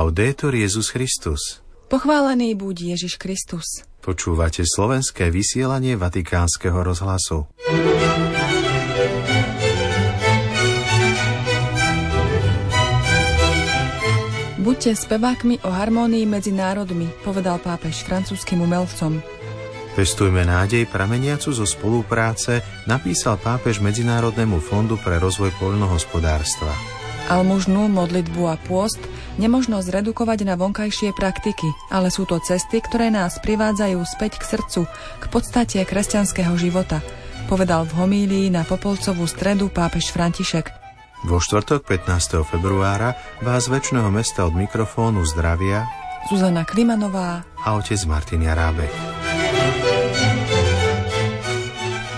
Laudetur Jezus Christus. Pochválený buď Ježiš Kristus. Počúvate slovenské vysielanie Vatikánskeho rozhlasu. Buďte spevákmi o harmónii medzi národmi, povedal pápež francúzským umelcom. Pestujme nádej prameniacu zo spolupráce, napísal pápež Medzinárodnému fondu pre rozvoj poľnohospodárstva. Almužnú, modlitbu a pôst nemožno zredukovať na vonkajšie praktiky, ale sú to cesty, ktoré nás privádzajú späť k srdcu, k podstate kresťanského života, povedal v homílii na Popolcovú stredu pápež František. Vo štvrtok 15. februára vás z väčšného mesta od mikrofónu zdravia Zuzana Klimanová a otec Martin Jarábek.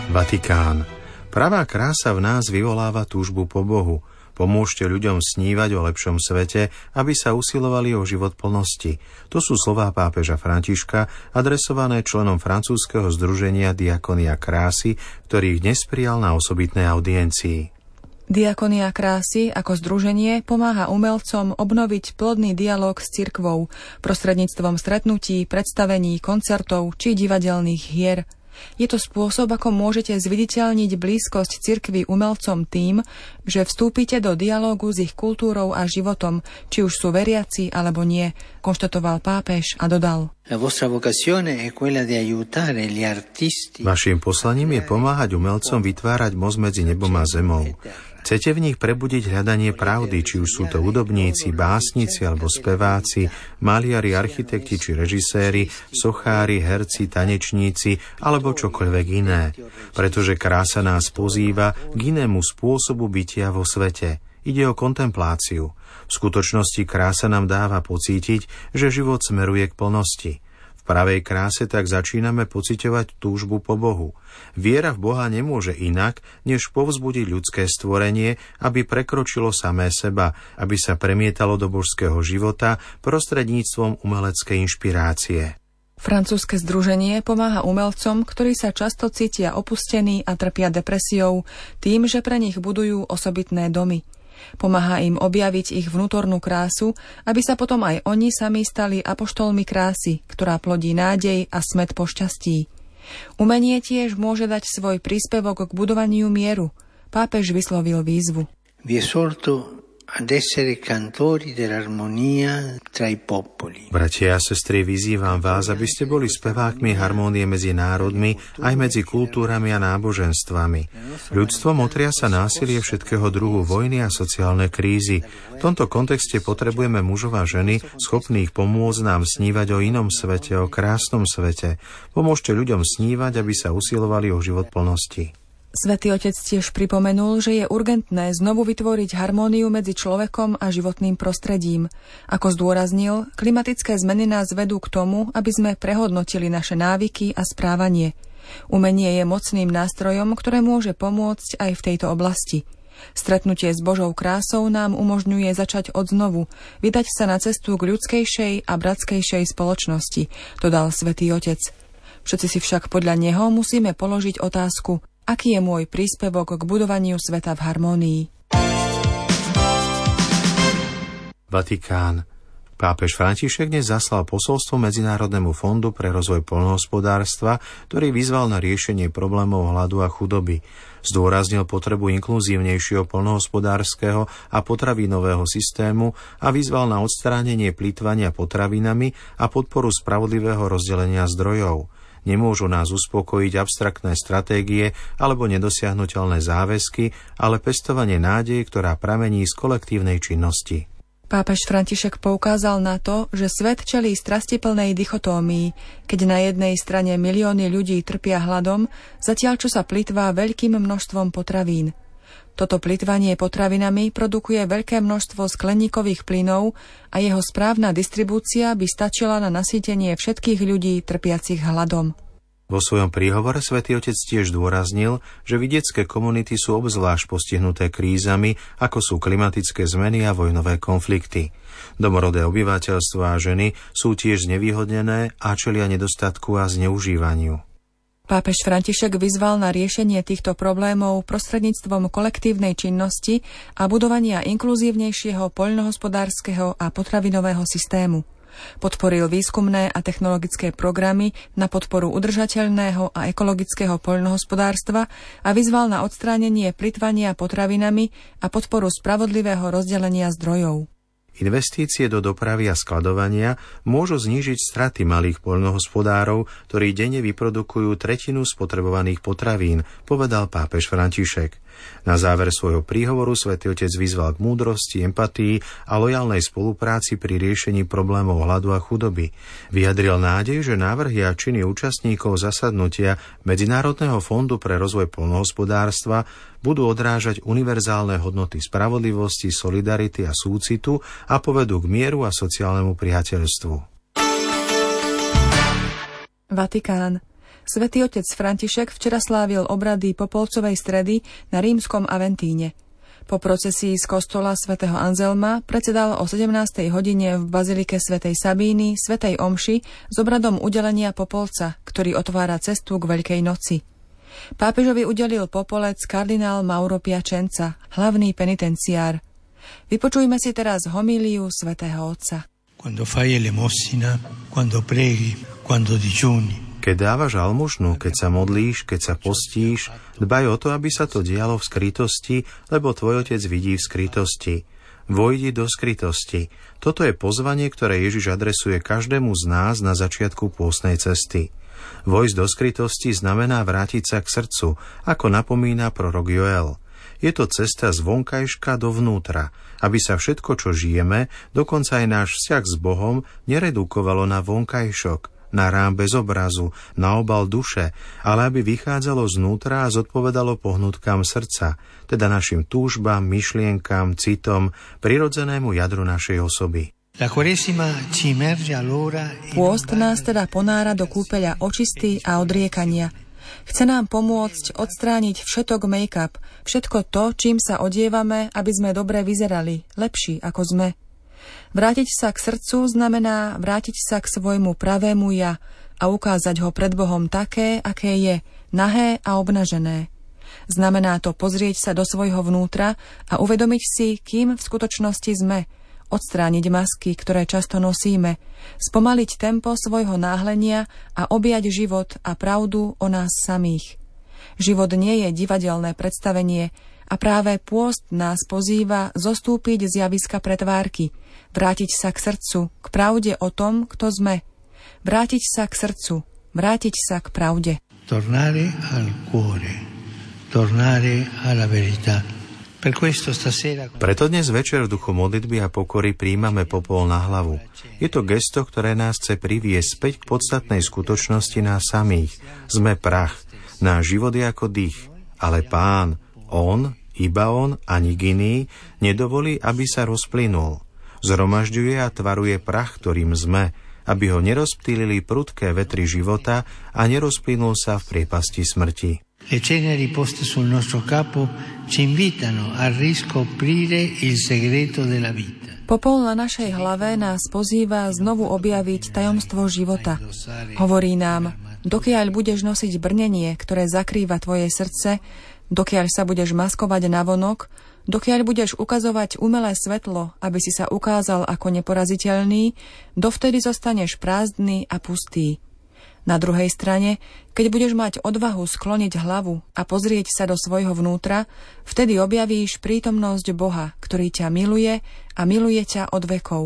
Vatikán. Pravá krása v nás vyvoláva túžbu po Bohu – Pomôžte ľuďom snívať o lepšom svete, aby sa usilovali o život plnosti. To sú slová pápeža Františka, adresované členom francúzského združenia Diakonia krásy, ktorých dnes prijal na osobitnej audiencii. Diakonia krásy ako združenie pomáha umelcom obnoviť plodný dialog s cirkvou prostredníctvom stretnutí, predstavení, koncertov či divadelných hier – je to spôsob, ako môžete zviditeľniť blízkosť cirkvy umelcom tým, že vstúpite do dialógu s ich kultúrou a životom, či už sú veriaci alebo nie, konštatoval pápež a dodal. Vašim poslaním je pomáhať umelcom vytvárať most medzi nebom a zemou. Chcete v nich prebudiť hľadanie pravdy, či už sú to hudobníci, básnici alebo speváci, maliari, architekti či režiséri, sochári, herci, tanečníci alebo čokoľvek iné. Pretože krása nás pozýva k inému spôsobu bytia vo svete. Ide o kontempláciu. V skutočnosti krása nám dáva pocítiť, že život smeruje k plnosti. V pravej kráse tak začíname pociťovať túžbu po Bohu. Viera v Boha nemôže inak, než povzbudiť ľudské stvorenie, aby prekročilo samé seba, aby sa premietalo do božského života prostredníctvom umeleckej inšpirácie. Francúzske združenie pomáha umelcom, ktorí sa často cítia opustení a trpia depresiou, tým, že pre nich budujú osobitné domy – Pomáha im objaviť ich vnútornú krásu, aby sa potom aj oni sami stali apoštolmi krásy, ktorá plodí nádej a smet po šťastí. Umenie tiež môže dať svoj príspevok k budovaniu mieru. Pápež vyslovil výzvu. Vi ad Bratia a sestry, vyzývam vás, aby ste boli spevákmi harmónie medzi národmi, aj medzi kultúrami a náboženstvami. Ľudstvo motria sa násilie všetkého druhu vojny a sociálne krízy. V tomto kontexte potrebujeme mužov a ženy, schopných pomôcť nám snívať o inom svete, o krásnom svete. Pomôžte ľuďom snívať, aby sa usilovali o život plnosti. Svetý otec tiež pripomenul, že je urgentné znovu vytvoriť harmóniu medzi človekom a životným prostredím. Ako zdôraznil, klimatické zmeny nás vedú k tomu, aby sme prehodnotili naše návyky a správanie. Umenie je mocným nástrojom, ktoré môže pomôcť aj v tejto oblasti. Stretnutie s Božou krásou nám umožňuje začať od znovu, vydať sa na cestu k ľudskejšej a bratskejšej spoločnosti, dodal svätý Otec. Všetci si však podľa neho musíme položiť otázku, Aký je môj príspevok k budovaniu sveta v harmónii? Vatikán. Pápež František dnes zaslal posolstvo Medzinárodnému fondu pre rozvoj poľnohospodárstva, ktorý vyzval na riešenie problémov hladu a chudoby. Zdôraznil potrebu inkluzívnejšieho poľnohospodárskeho a potravinového systému a vyzval na odstránenie plýtvania potravinami a podporu spravodlivého rozdelenia zdrojov. Nemôžu nás uspokojiť abstraktné stratégie alebo nedosiahnutelné záväzky, ale pestovanie nádej, ktorá pramení z kolektívnej činnosti. Pápež František poukázal na to, že svet čelí strastiplnej dichotómii, keď na jednej strane milióny ľudí trpia hladom, zatiaľ čo sa plitvá veľkým množstvom potravín. Toto plitvanie potravinami produkuje veľké množstvo skleníkových plynov a jeho správna distribúcia by stačila na nasýtenie všetkých ľudí trpiacich hladom. Vo svojom príhovore svätý Otec tiež dôraznil, že vidiecké komunity sú obzvlášť postihnuté krízami, ako sú klimatické zmeny a vojnové konflikty. Domorodé obyvateľstvo a ženy sú tiež znevýhodnené a čelia nedostatku a zneužívaniu. Pápež František vyzval na riešenie týchto problémov prostredníctvom kolektívnej činnosti a budovania inkluzívnejšieho poľnohospodárskeho a potravinového systému. Podporil výskumné a technologické programy na podporu udržateľného a ekologického poľnohospodárstva a vyzval na odstránenie plitvania potravinami a podporu spravodlivého rozdelenia zdrojov. Investície do dopravy a skladovania môžu znížiť straty malých poľnohospodárov, ktorí denne vyprodukujú tretinu spotrebovaných potravín, povedal pápež František. Na záver svojho príhovoru svätý Otec vyzval k múdrosti, empatii a lojálnej spolupráci pri riešení problémov hladu a chudoby. Vyjadril nádej, že návrhy a činy účastníkov zasadnutia Medzinárodného fondu pre rozvoj polnohospodárstva budú odrážať univerzálne hodnoty spravodlivosti, solidarity a súcitu a povedú k mieru a sociálnemu priateľstvu. Vatikán. Svetý otec František včera slávil obrady Popolcovej stredy na rímskom Aventíne. Po procesii z kostola svätého Anzelma predsedal o 17. hodine v bazilike svätej Sabíny svätej Omši s obradom udelenia Popolca, ktorý otvára cestu k Veľkej noci. Pápežovi udelil popolec kardinál Mauro Piačenca, hlavný penitenciár. Vypočujme si teraz homíliu svätého Otca. Quando fai elemosina, quando preghi, quando digiuni, keď dávaš almužnu, keď sa modlíš, keď sa postíš, dbaj o to, aby sa to dialo v skrytosti, lebo tvoj otec vidí v skrytosti. Vojdi do skrytosti. Toto je pozvanie, ktoré Ježiš adresuje každému z nás na začiatku pôsnej cesty. Vojsť do skrytosti znamená vrátiť sa k srdcu, ako napomína prorok Joel. Je to cesta z vonkajška dovnútra, aby sa všetko, čo žijeme, dokonca aj náš vzťah s Bohom, neredukovalo na vonkajšok, na rám bez obrazu, na obal duše, ale aby vychádzalo znútra a zodpovedalo pohnutkám srdca, teda našim túžbám, myšlienkám, citom, prirodzenému jadru našej osoby. Pôst nás teda ponára do kúpeľa očistý a odriekania. Chce nám pomôcť odstrániť všetok make-up, všetko to, čím sa odievame, aby sme dobre vyzerali, lepší ako sme. Vrátiť sa k srdcu znamená vrátiť sa k svojmu pravému ja a ukázať ho pred Bohom také, aké je, nahé a obnažené. Znamená to pozrieť sa do svojho vnútra a uvedomiť si, kým v skutočnosti sme, odstrániť masky, ktoré často nosíme, spomaliť tempo svojho náhlenia a objať život a pravdu o nás samých. Život nie je divadelné predstavenie a práve pôst nás pozýva zostúpiť z javiska pretvárky, vrátiť sa k srdcu, k pravde o tom, kto sme. Vrátiť sa k srdcu, vrátiť sa k pravde. Tornare al cuore, tornare alla verità. Preto dnes večer v duchu modlitby a pokory príjmame popol na hlavu. Je to gesto, ktoré nás chce priviesť späť k podstatnej skutočnosti nás samých. Sme prach, náš život je ako dých, ale pán, on, iba on a nik iný, nedovolí, aby sa rozplynul zhromažďuje a tvaruje prach, ktorým sme, aby ho nerozptýlili prudké vetry života a nerozplynul sa v priepasti smrti. Le ceneri poste sul nostro capo ci invitano a riscoprire il segreto della vita. Popol na našej hlave nás pozýva znovu objaviť tajomstvo života. Hovorí nám, dokiaľ budeš nosiť brnenie, ktoré zakrýva tvoje srdce, dokiaľ sa budeš maskovať na vonok, dokiaľ budeš ukazovať umelé svetlo, aby si sa ukázal ako neporaziteľný, dovtedy zostaneš prázdny a pustý. Na druhej strane, keď budeš mať odvahu skloniť hlavu a pozrieť sa do svojho vnútra, vtedy objavíš prítomnosť Boha, ktorý ťa miluje a miluje ťa od vekov.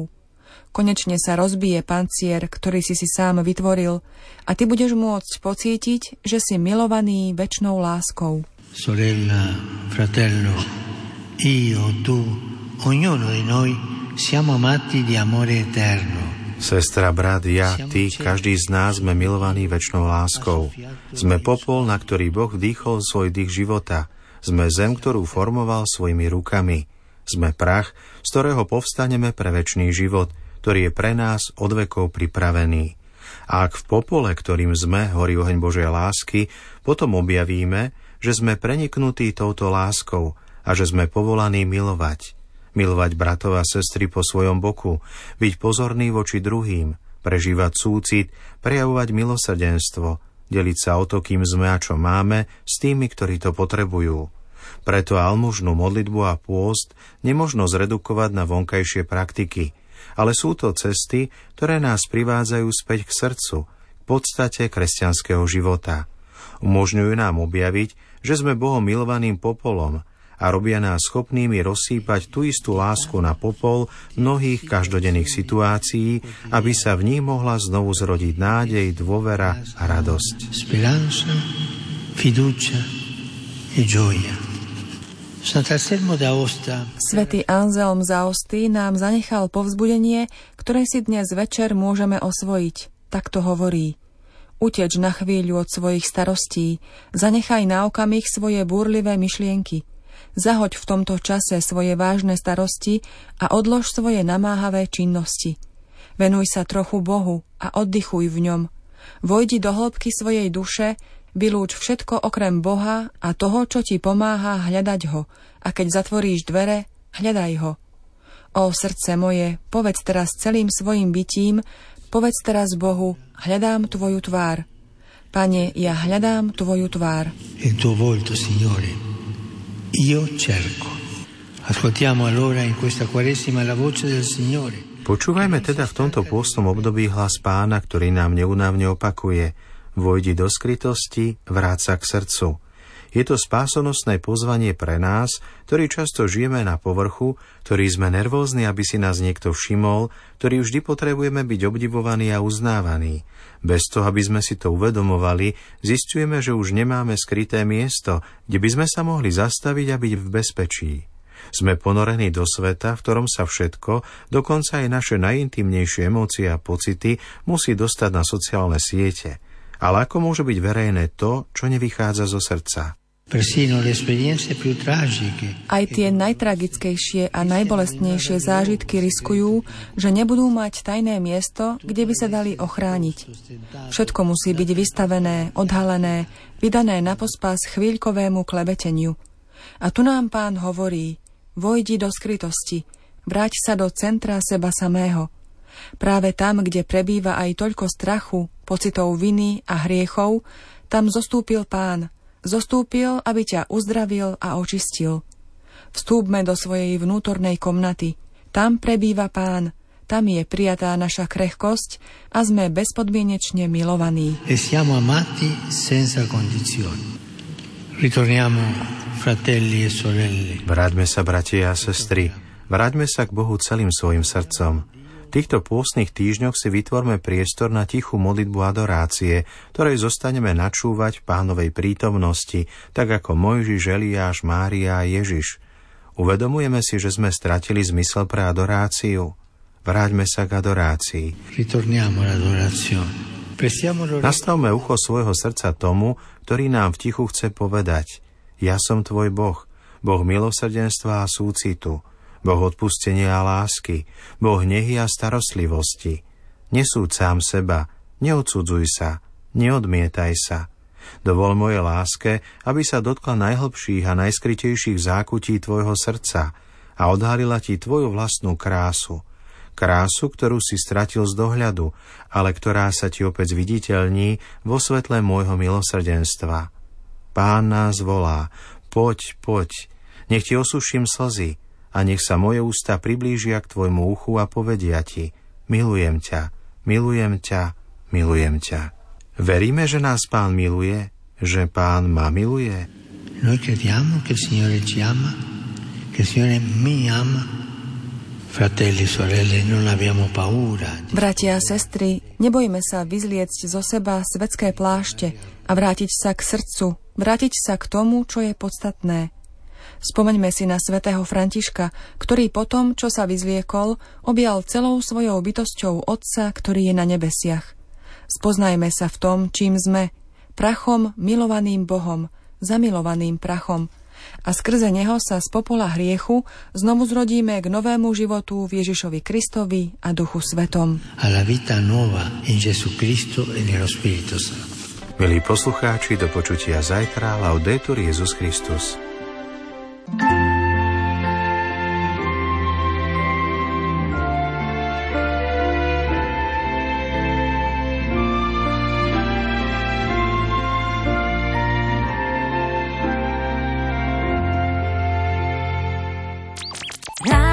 Konečne sa rozbije pancier, ktorý si si sám vytvoril a ty budeš môcť pocítiť, že si milovaný väčšnou láskou. Sorella, fratello, io, tu, ognuno di noi siamo amati di amore eterno. Sestra, brat, ja, ty, každý z nás sme milovaní väčšnou láskou. Sme popol, na ktorý Boh dýchol svoj dých života. Sme zem, ktorú formoval svojimi rukami. Sme prach, z ktorého povstaneme pre väčší život, ktorý je pre nás od vekov pripravený. A ak v popole, ktorým sme, horí oheň Božej lásky, potom objavíme, že sme preniknutí touto láskou – a že sme povolaní milovať. Milovať bratov a sestry po svojom boku, byť pozorný voči druhým, prežívať súcit, prejavovať milosrdenstvo, deliť sa o to, kým sme a čo máme, s tými, ktorí to potrebujú. Preto almužnú modlitbu a pôst nemožno zredukovať na vonkajšie praktiky, ale sú to cesty, ktoré nás privádzajú späť k srdcu, k podstate kresťanského života. Umožňujú nám objaviť, že sme Bohom milovaným popolom a robia nás schopnými rozsýpať tú istú lásku na popol mnohých každodenných situácií, aby sa v nich mohla znovu zrodiť nádej, dôvera a radosť. Speranza, fiducia e gioia. Svetý Anselm z Aosty nám zanechal povzbudenie, ktoré si dnes večer môžeme osvojiť. Tak to hovorí. Uteč na chvíľu od svojich starostí, zanechaj na okamih svoje búrlivé myšlienky. Zahoď v tomto čase svoje vážne starosti a odlož svoje namáhavé činnosti. Venuj sa trochu Bohu a oddychuj v ňom. Vojdi do hĺbky svojej duše Vylúč všetko okrem Boha a toho, čo ti pomáha hľadať ho. A keď zatvoríš dvere, hľadaj ho. O srdce moje, povedz teraz celým svojim bytím, povedz teraz Bohu, hľadám tvoju tvár. Pane, ja hľadám tvoju tvár. Il tuo volto, Signore, io cerco. Ascoltiamo allora in questa quaresima la voce del Signore. Počúvajme teda v tomto pôstom období hlas pána, ktorý nám neunávne opakuje – Vojdi do skrytosti, vráť sa k srdcu. Je to spásonosné pozvanie pre nás, ktorí často žijeme na povrchu, ktorí sme nervózni, aby si nás niekto všimol, ktorí vždy potrebujeme byť obdivovaní a uznávaní. Bez toho, aby sme si to uvedomovali, zistujeme, že už nemáme skryté miesto, kde by sme sa mohli zastaviť a byť v bezpečí. Sme ponorení do sveta, v ktorom sa všetko, dokonca aj naše najintimnejšie emócie a pocity, musí dostať na sociálne siete – ale ako môže byť verejné to, čo nevychádza zo srdca? Aj tie najtragickejšie a najbolestnejšie zážitky riskujú, že nebudú mať tajné miesto, kde by sa dali ochrániť. Všetko musí byť vystavené, odhalené, vydané na pospas chvíľkovému klebeteniu. A tu nám pán hovorí, vojdi do skrytosti, vráť sa do centra seba samého. Práve tam, kde prebýva aj toľko strachu, pocitov viny a hriechov, tam zostúpil pán. Zostúpil, aby ťa uzdravil a očistil. Vstúpme do svojej vnútornej komnaty. Tam prebýva pán. Tam je prijatá naša krehkosť a sme bezpodmienečne milovaní. E siamo amati senza condizioni. Ritorniamo, fratelli e sorelle. Vráťme sa, bratia a sestry. Vráťme sa k Bohu celým svojim srdcom týchto pôstnych týždňoch si vytvorme priestor na tichú modlitbu adorácie, ktorej zostaneme načúvať v pánovej prítomnosti, tak ako Mojžiš, Eliáš, Mária a Ježiš. Uvedomujeme si, že sme stratili zmysel pre adoráciu. Vráťme sa k adorácii. Nastavme ucho svojho srdca tomu, ktorý nám v tichu chce povedať Ja som tvoj Boh, Boh milosrdenstva a súcitu. Boh odpustenia a lásky, Boh nehy a starostlivosti. Nesúď sám seba, neodsudzuj sa, neodmietaj sa. Dovol moje láske, aby sa dotkla najhlbších a najskrytejších zákutí tvojho srdca a odhalila ti tvoju vlastnú krásu. Krásu, ktorú si stratil z dohľadu, ale ktorá sa ti opäť viditeľní vo svetle môjho milosrdenstva. Pán nás volá, poď, poď, nech ti osuším slzy, a nech sa moje ústa priblížia k tvojmu uchu a povedia ti, milujem ťa, milujem ťa, milujem ťa. Veríme, že nás Pán miluje, že Pán ma miluje? Noi crediamo che il Signore ci ama, che il Signore mi ama. Fratelli, sorelle, non abbiamo paura. Bratia a sestry, nebojme sa vyzliecť zo seba svetské plášte a vrátiť sa k srdcu, vrátiť sa k tomu, čo je podstatné – Spomeňme si na svätého Františka, ktorý potom, čo sa vyzliekol, objal celou svojou bytosťou Otca, ktorý je na nebesiach. Spoznajme sa v tom, čím sme, prachom milovaným Bohom, zamilovaným prachom, a skrze neho sa z popola hriechu znovu zrodíme k novému životu v Ježišovi Kristovi a Duchu Svetom. Milí poslucháči, do počutia zajtra, Laudetur Jezus Christus. Thank you